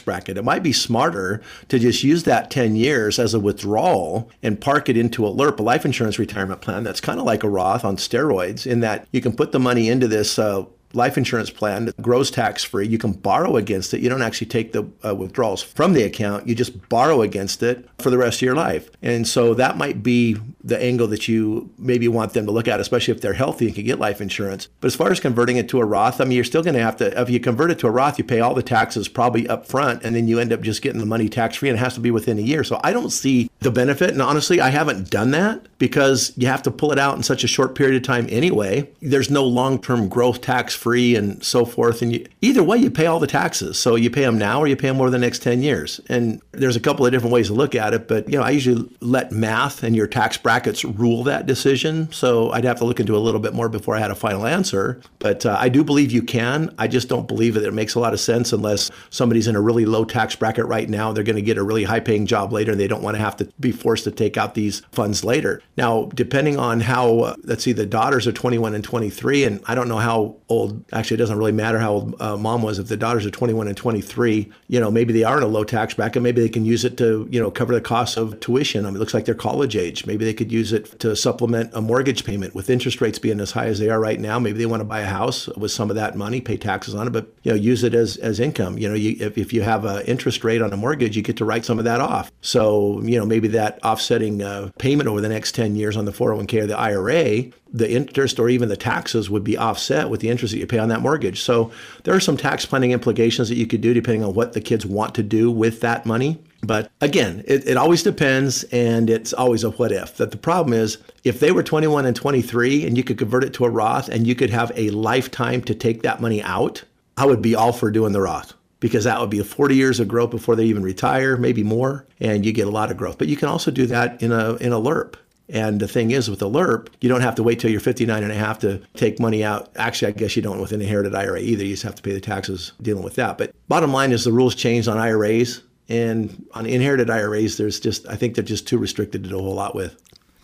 bracket. It might be smarter to just use that 10 years as a withdrawal and park it into a LIRP, a life insurance retirement plan that's kind of like a Roth on steroids, in that you can put the money into this uh, life insurance plan that grows tax free. You can borrow against it. You don't actually take the uh, withdrawals from the account. You just borrow against it for the rest of your life. And so that might be the angle that you maybe want them to look at, especially if they're healthy and can get life insurance. But as far as converting it to a Roth, I mean, you're still going to have to, if you convert it to a Roth, you pay all the taxes probably up front, and then you end up just getting the money tax free, and it has to be within a year. So I don't see the benefit. And honestly, I haven't done that because you have to pull it out in such a short period of time anyway. There's no long term growth tax free and so forth. And you, either way, you pay all the taxes. So you pay them now or you pay them over the next 10 years. And there's a couple of different ways to look at it. But, you know, I usually let math and your tax brackets rule that decision. So I'd have to look into a little bit more before I had a final answer. But uh, I do believe you can. I just don't believe that it makes a lot of sense unless somebody's in a really low tax bracket right now. They're going to get a really high paying job later and they don't want to have to be forced to take out these funds later. Now, depending on how, uh, let's see, the daughters are 21 and 23, and I don't know how old, actually, it doesn't really matter how old uh, mom was. If the daughters are 21 and 23, you know, maybe they are in a low tax bracket. Maybe they can use it to, you know, cover the cost of tuition. I mean, it looks like they're college age. Maybe they could use it to supplement a mortgage payment with interest rates being as high as they are right now. Maybe they want to buy a house with some of that money, pay taxes on it, but, you know, use it as, as income. You know, you, if, if you have an interest rate on a mortgage, you get to write some of that off. So, you know, maybe that offsetting uh, payment over the next 10 years on the 401k or the IRA, the interest or even the taxes would be offset with the interest that you pay on that mortgage. So there are some tax planning implications that you could do depending on what the kids want to do with that money. But again, it, it always depends and it's always a what if. That the problem is if they were 21 and 23 and you could convert it to a Roth and you could have a lifetime to take that money out, I would be all for doing the Roth because that would be 40 years of growth before they even retire, maybe more, and you get a lot of growth. But you can also do that in a in a LIRP. And the thing is, with a LIRP, you don't have to wait till you're 59 and a half to take money out. Actually, I guess you don't with an inherited IRA either. You just have to pay the taxes dealing with that. But bottom line is the rules changed on IRAs. And on inherited IRAs, there's just, I think they're just too restricted to do a whole lot with.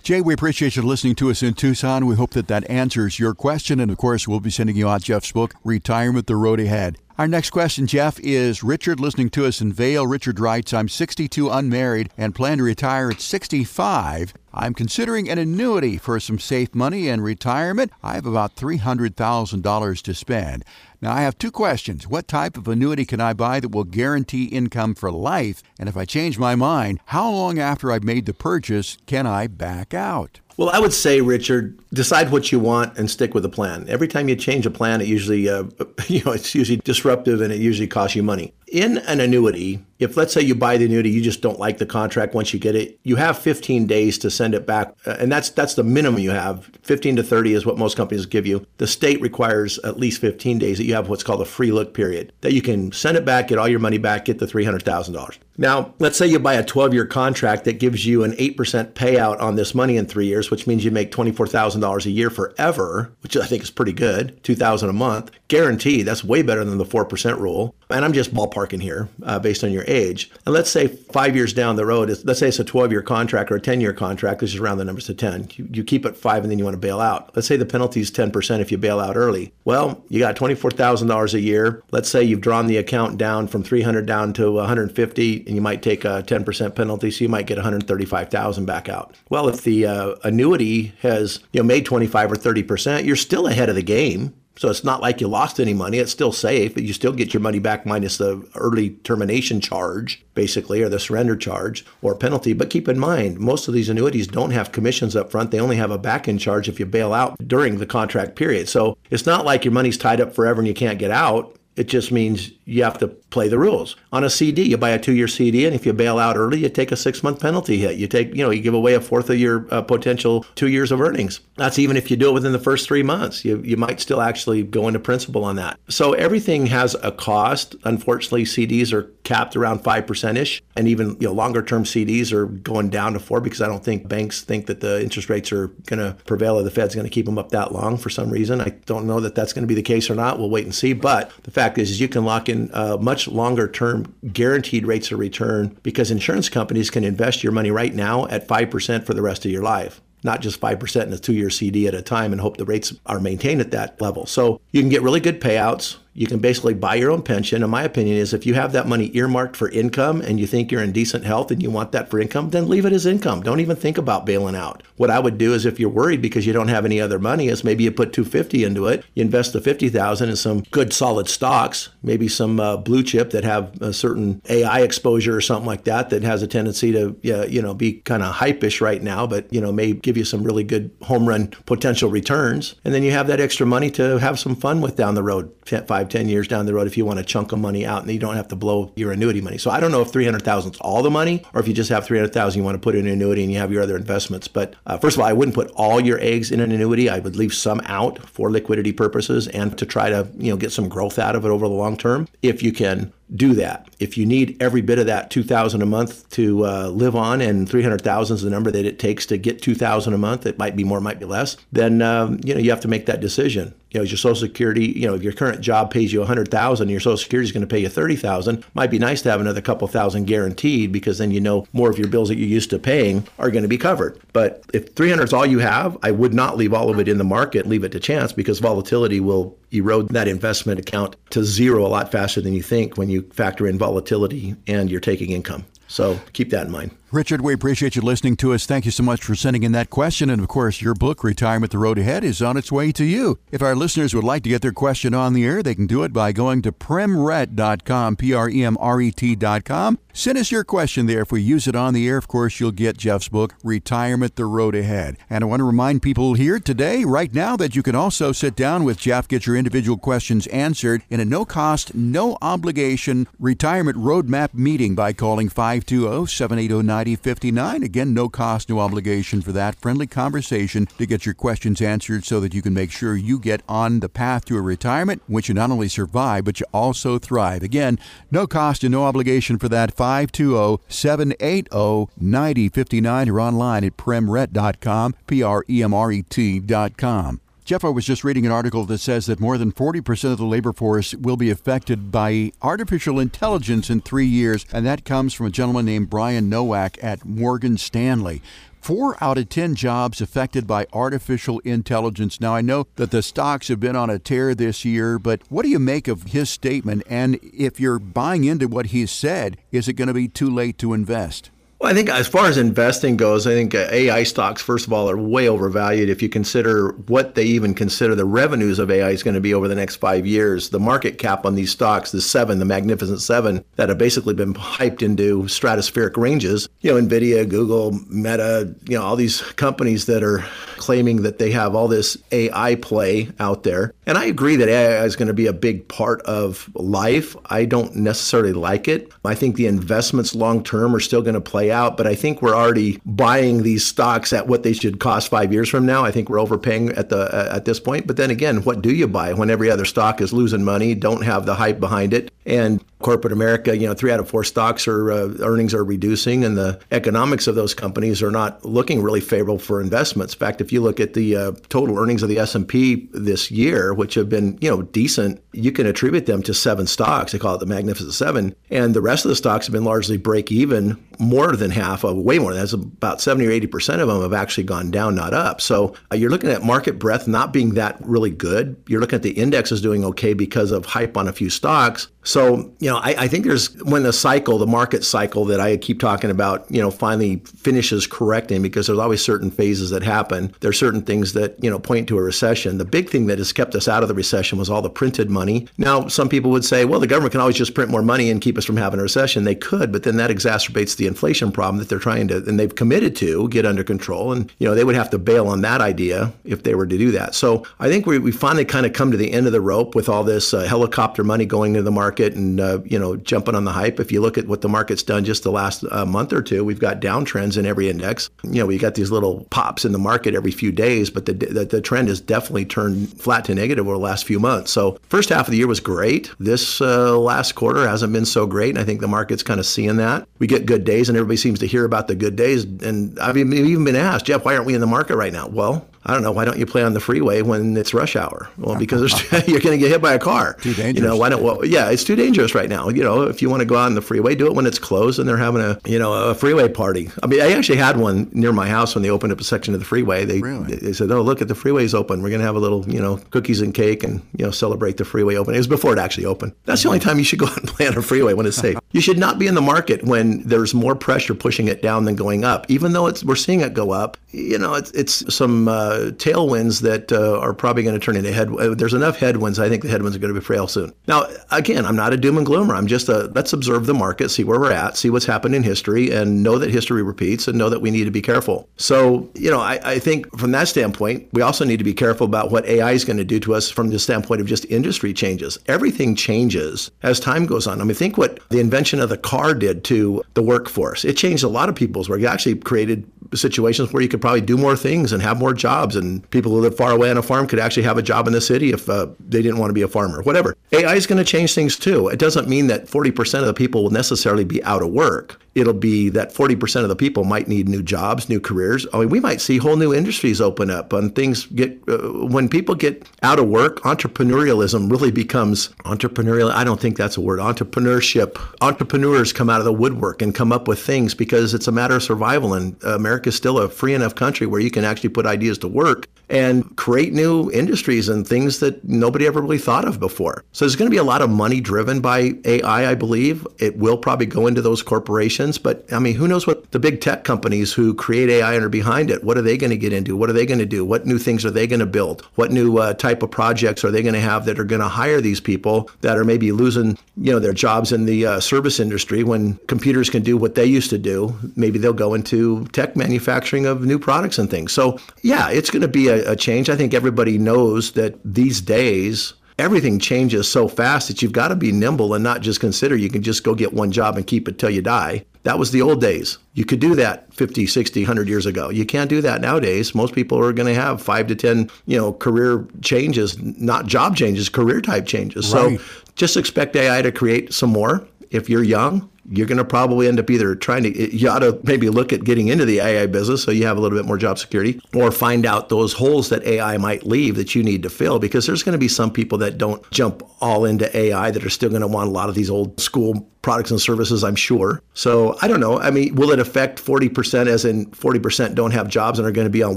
Jay, we appreciate you listening to us in Tucson. We hope that that answers your question. And of course, we'll be sending you out Jeff's book, Retirement the Road Ahead. Our next question, Jeff, is Richard listening to us in Vail. Richard writes, I'm 62 unmarried and plan to retire at 65. I'm considering an annuity for some safe money and retirement. I have about $300,000 to spend. Now, I have two questions. What type of annuity can I buy that will guarantee income for life? And if I change my mind, how long after I've made the purchase can I back out? Well, I would say, Richard, decide what you want and stick with the plan. Every time you change a plan, it usually, uh, you know, it's usually disruptive and it usually costs you money. In an annuity, if let's say you buy the annuity, you just don't like the contract once you get it, you have 15 days to send it back, uh, and that's that's the minimum you have. 15 to 30 is what most companies give you. The state requires at least 15 days that you have what's called a free look period that you can send it back, get all your money back, get the $300,000. Now, let's say you buy a 12-year contract that gives you an 8% payout on this money in 3 years, which means you make $24,000 a year forever, which I think is pretty good, 2000 a month. Guaranteed, that's way better than the 4% rule. And I'm just ballparking here uh, based on your age. And let's say five years down the road, let's say it's a 12 year contract or a 10 year contract, let's just round the numbers to 10. You, you keep it five and then you want to bail out. Let's say the penalty is 10% if you bail out early. Well, you got $24,000 a year. Let's say you've drawn the account down from 300 down to 150 and you might take a 10% penalty, so you might get 135,000 back out. Well, if the uh, annuity has you know made 25 or 30%, you're still ahead of the game So it's not like you lost any money. It's still safe, but you still get your money back minus the early termination charge, basically, or the surrender charge or penalty. But keep in mind, most of these annuities don't have commissions up front. They only have a back end charge if you bail out during the contract period. So it's not like your money's tied up forever and you can't get out. It just means you have to play the rules. On a CD, you buy a two-year CD, and if you bail out early, you take a six-month penalty hit. You take, you know, you give away a fourth of your uh, potential two years of earnings. That's even if you do it within the first three months. You you might still actually go into principal on that. So everything has a cost. Unfortunately, CDs are capped around five percent ish, and even you know longer-term CDs are going down to four because I don't think banks think that the interest rates are going to prevail or the Fed's going to keep them up that long for some reason. I don't know that that's going to be the case or not. We'll wait and see. But the fact is, is you can lock in uh, much longer term guaranteed rates of return because insurance companies can invest your money right now at 5% for the rest of your life not just 5% in a two year CD at a time and hope the rates are maintained at that level. So you can get really good payouts. You can basically buy your own pension. And my opinion is if you have that money earmarked for income and you think you're in decent health and you want that for income, then leave it as income. Don't even think about bailing out. What I would do is if you're worried because you don't have any other money, is maybe you put 250 into it, you invest the 50,000 in some good solid stocks, maybe some uh, blue chip that have a certain AI exposure or something like that that has a tendency to you know be kind of hypish right now, but you know may give you some really good home run potential returns. And then you have that extra money to have some fun with down the road, five ten years down the road if you want a chunk of money out and you don't have to blow your annuity money. So I don't know if 300,000 is all the money or if you just have 300,000 you want to put in an annuity and you have your other investments. But uh, first of all, I wouldn't put all your eggs in an annuity. I would leave some out for liquidity purposes and to try to, you know, get some growth out of it over the long term if you can do that. If you need every bit of that 2000 a month to uh, live on and 300,000 is the number that it takes to get 2000 a month, it might be more, might be less, then um, you know, you have to make that decision. You know, your social security, you know, if your current job pays you 100,000, your social security is going to pay you 30,000, might be nice to have another couple thousand guaranteed because then you know more of your bills that you're used to paying are going to be covered. But if 300 is all you have, I would not leave all of it in the market, leave it to chance because volatility will erode that investment account to zero a lot faster than you think when you factor in volatility and you're taking income. So keep that in mind. Richard, we appreciate you listening to us. Thank you so much for sending in that question. And of course, your book, Retirement the Road Ahead, is on its way to you. If our listeners would like to get their question on the air, they can do it by going to premret.com, P R E M R E T.com. Send us your question there. If we use it on the air, of course, you'll get Jeff's book, Retirement the Road Ahead. And I want to remind people here today, right now, that you can also sit down with Jeff, get your individual questions answered in a no cost, no obligation retirement roadmap meeting by calling 520 780 9059. Again, no cost, no obligation for that. Friendly conversation to get your questions answered so that you can make sure you get on the path to a retirement, which you not only survive, but you also thrive. Again, no cost and no obligation for that. 520 780 9059 or online at premret.com, P R E M R E T.com. Jeff, I was just reading an article that says that more than 40% of the labor force will be affected by artificial intelligence in three years, and that comes from a gentleman named Brian Nowak at Morgan Stanley. Four out of 10 jobs affected by artificial intelligence. Now, I know that the stocks have been on a tear this year, but what do you make of his statement? And if you're buying into what he said, is it going to be too late to invest? Well, I think as far as investing goes, I think uh, AI stocks, first of all, are way overvalued if you consider what they even consider the revenues of AI is going to be over the next five years. The market cap on these stocks, the seven, the magnificent seven, that have basically been hyped into stratospheric ranges, you know, NVIDIA, Google, Meta, you know, all these companies that are claiming that they have all this AI play out there. And I agree that AI is going to be a big part of life. I don't necessarily like it. I think the investments long term are still going to play out, but I think we're already buying these stocks at what they should cost five years from now. I think we're overpaying at the at this point. But then again, what do you buy when every other stock is losing money, don't have the hype behind it, and corporate America, you know, three out of four stocks are uh, earnings are reducing, and the economics of those companies are not looking really favorable for investments. In fact, if you look at the uh, total earnings of the S and P this year, which have been you know decent, you can attribute them to seven stocks. They call it the Magnificent Seven, and the rest of the stocks have been largely break even more than half of, way more than that's about 70 or 80% of them have actually gone down, not up. So uh, you're looking at market breadth not being that really good. You're looking at the indexes doing okay because of hype on a few stocks. So, you know, I, I, think there's when the cycle, the market cycle that I keep talking about, you know, finally finishes correcting because there's always certain phases that happen. There are certain things that, you know, point to a recession. The big thing that has kept us out of the recession was all the printed money. Now, some people would say, well, the government can always just print more money and keep us from having a recession. They could, but then that exacerbates the inflation problem that they're trying to, and they've committed to get under control. And, you know, they would have to bail on that idea if they were to do that. So I think we, we finally kind of come to the end of the rope with all this uh, helicopter money going into the market market and uh, you know jumping on the hype. If you look at what the market's done just the last uh, month or two, we've got downtrends in every index. You know, we got these little pops in the market every few days, but the, the, the trend has definitely turned flat to negative over the last few months. So first half of the year was great. This uh, last quarter hasn't been so great, and I think the market's kind of seeing that. We get good days, and everybody seems to hear about the good days. And I've even been asked, Jeff, why aren't we in the market right now? Well, I don't know. Why don't you play on the freeway when it's rush hour? Well, because you're going to get hit by a car. Too dangerous. You know, why don't? Well, yeah, it's too dangerous right now. You know, if you want to go out on the freeway, do it when it's closed and they're having a you know a freeway party. I mean, I actually had one near my house when they opened up a section of the freeway. They really? they said, "Oh, look at the freeway's open. We're going to have a little you know cookies and cake and you know celebrate the freeway open." It was before it actually opened. That's the only time you should go out and play on a freeway when it's safe. you should not be in the market when there's more pressure pushing it down than going up, even though it's we're seeing it go up. You know, it's it's some uh, tailwinds that uh, are probably going to turn into head. Uh, there's enough headwinds. I think the headwinds are going to be frail soon. Now, again, I'm not a doom and gloomer. I'm just a let's observe the market, see where we're at, see what's happened in history, and know that history repeats, and know that we need to be careful. So, you know, I, I think from that standpoint, we also need to be careful about what AI is going to do to us from the standpoint of just industry changes. Everything changes as time goes on. I mean, think what the invention of the car did to the workforce. It changed a lot of people's work. It actually created situations where you could probably do more things and have more jobs, and people who live far away on a farm could actually have a job in the city if uh, they didn't want to be a farmer. Whatever. AI is going to change things too. It doesn't mean that 40% of the people will necessarily be out of work it'll be that 40% of the people might need new jobs, new careers. I mean, we might see whole new industries open up and things get, uh, when people get out of work, entrepreneurialism really becomes entrepreneurial. I don't think that's a word. Entrepreneurship. Entrepreneurs come out of the woodwork and come up with things because it's a matter of survival. And America is still a free enough country where you can actually put ideas to work and create new industries and things that nobody ever really thought of before. So there's going to be a lot of money driven by AI, I believe. It will probably go into those corporations but I mean, who knows what the big tech companies who create AI and are behind it, what are they going to get into? What are they going to do? What new things are they going to build? What new uh, type of projects are they going to have that are going to hire these people that are maybe losing, you know, their jobs in the uh, service industry when computers can do what they used to do? Maybe they'll go into tech manufacturing of new products and things. So yeah, it's going to be a, a change. I think everybody knows that these days everything changes so fast that you've got to be nimble and not just consider you can just go get one job and keep it till you die. That was the old days. You could do that 50, 60, 100 years ago. You can't do that nowadays. Most people are going to have 5 to 10, you know, career changes, not job changes, career type changes. Right. So just expect AI to create some more. If you're young, you're going to probably end up either trying to, you ought to maybe look at getting into the AI business so you have a little bit more job security, or find out those holes that AI might leave that you need to fill because there's going to be some people that don't jump all into AI that are still going to want a lot of these old school products and services, I'm sure. So I don't know. I mean, will it affect 40% as in 40% don't have jobs and are going to be on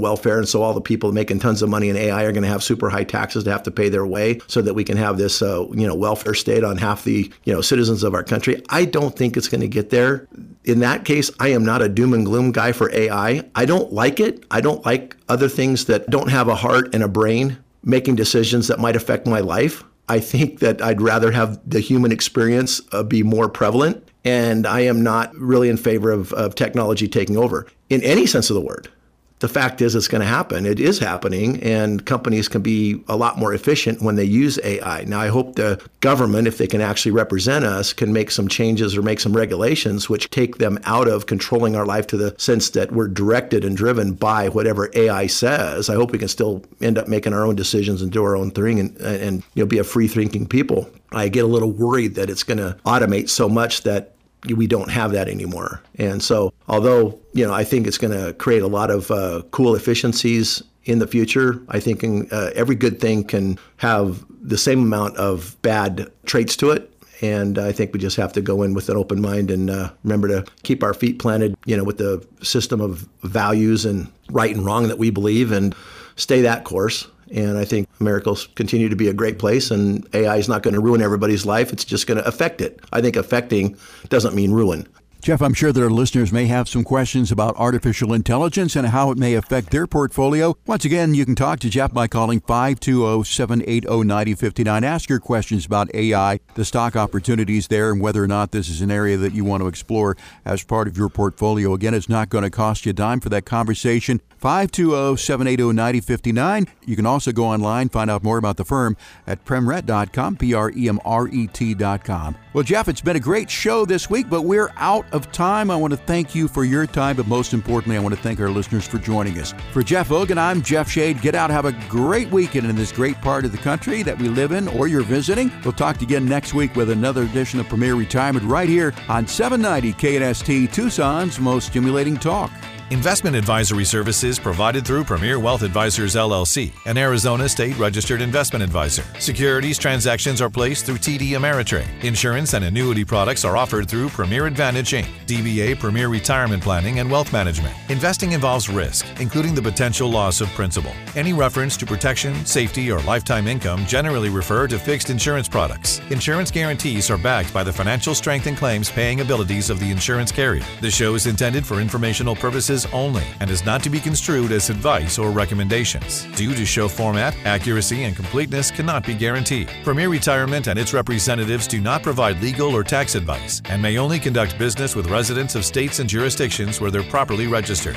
welfare? And so all the people making tons of money in AI are going to have super high taxes to have to pay their way so that we can have this, uh, you know, welfare state on half the, you know, citizens of our country. I don't think it's going to get there. In that case, I am not a doom and gloom guy for AI. I don't like it. I don't like other things that don't have a heart and a brain making decisions that might affect my life. I think that I'd rather have the human experience uh, be more prevalent. And I am not really in favor of, of technology taking over in any sense of the word the fact is it's going to happen. It is happening, and companies can be a lot more efficient when they use AI. Now, I hope the government, if they can actually represent us, can make some changes or make some regulations which take them out of controlling our life to the sense that we're directed and driven by whatever AI says. I hope we can still end up making our own decisions and do our own thing and, and you know, be a free thinking people. I get a little worried that it's going to automate so much that we don't have that anymore. And so, although you know, I think it's going to create a lot of uh, cool efficiencies in the future. I think uh, every good thing can have the same amount of bad traits to it. And I think we just have to go in with an open mind and uh, remember to keep our feet planted, you know, with the system of values and right and wrong that we believe and stay that course. And I think America will continue to be a great place, and AI is not going to ruin everybody's life. It's just going to affect it. I think affecting doesn't mean ruin. Jeff, I'm sure that our listeners may have some questions about artificial intelligence and how it may affect their portfolio. Once again, you can talk to Jeff by calling 520 780 9059. Ask your questions about AI, the stock opportunities there, and whether or not this is an area that you want to explore as part of your portfolio. Again, it's not going to cost you a dime for that conversation. 520-780-9059. You can also go online, find out more about the firm at premret.com, P-R-E-M-R-E-T.com. Well, Jeff, it's been a great show this week, but we're out of time. I want to thank you for your time, but most importantly, I want to thank our listeners for joining us. For Jeff Hogan, I'm Jeff Shade. Get out, have a great weekend in this great part of the country that we live in or you're visiting. We'll talk to you again next week with another edition of Premier Retirement right here on 790 KNST, Tucson's most stimulating talk. Investment advisory services provided through Premier Wealth Advisors LLC, an Arizona state registered investment advisor. Securities transactions are placed through TD Ameritrade. Insurance and annuity products are offered through Premier Advantage Inc., DBA Premier Retirement Planning and Wealth Management. Investing involves risk, including the potential loss of principal. Any reference to protection, safety, or lifetime income generally refer to fixed insurance products. Insurance guarantees are backed by the financial strength and claims paying abilities of the insurance carrier. The show is intended for informational purposes only and is not to be construed as advice or recommendations. Due to show format, accuracy, and completeness cannot be guaranteed. Premier Retirement and its representatives do not provide legal or tax advice and may only conduct business with residents of states and jurisdictions where they're properly registered.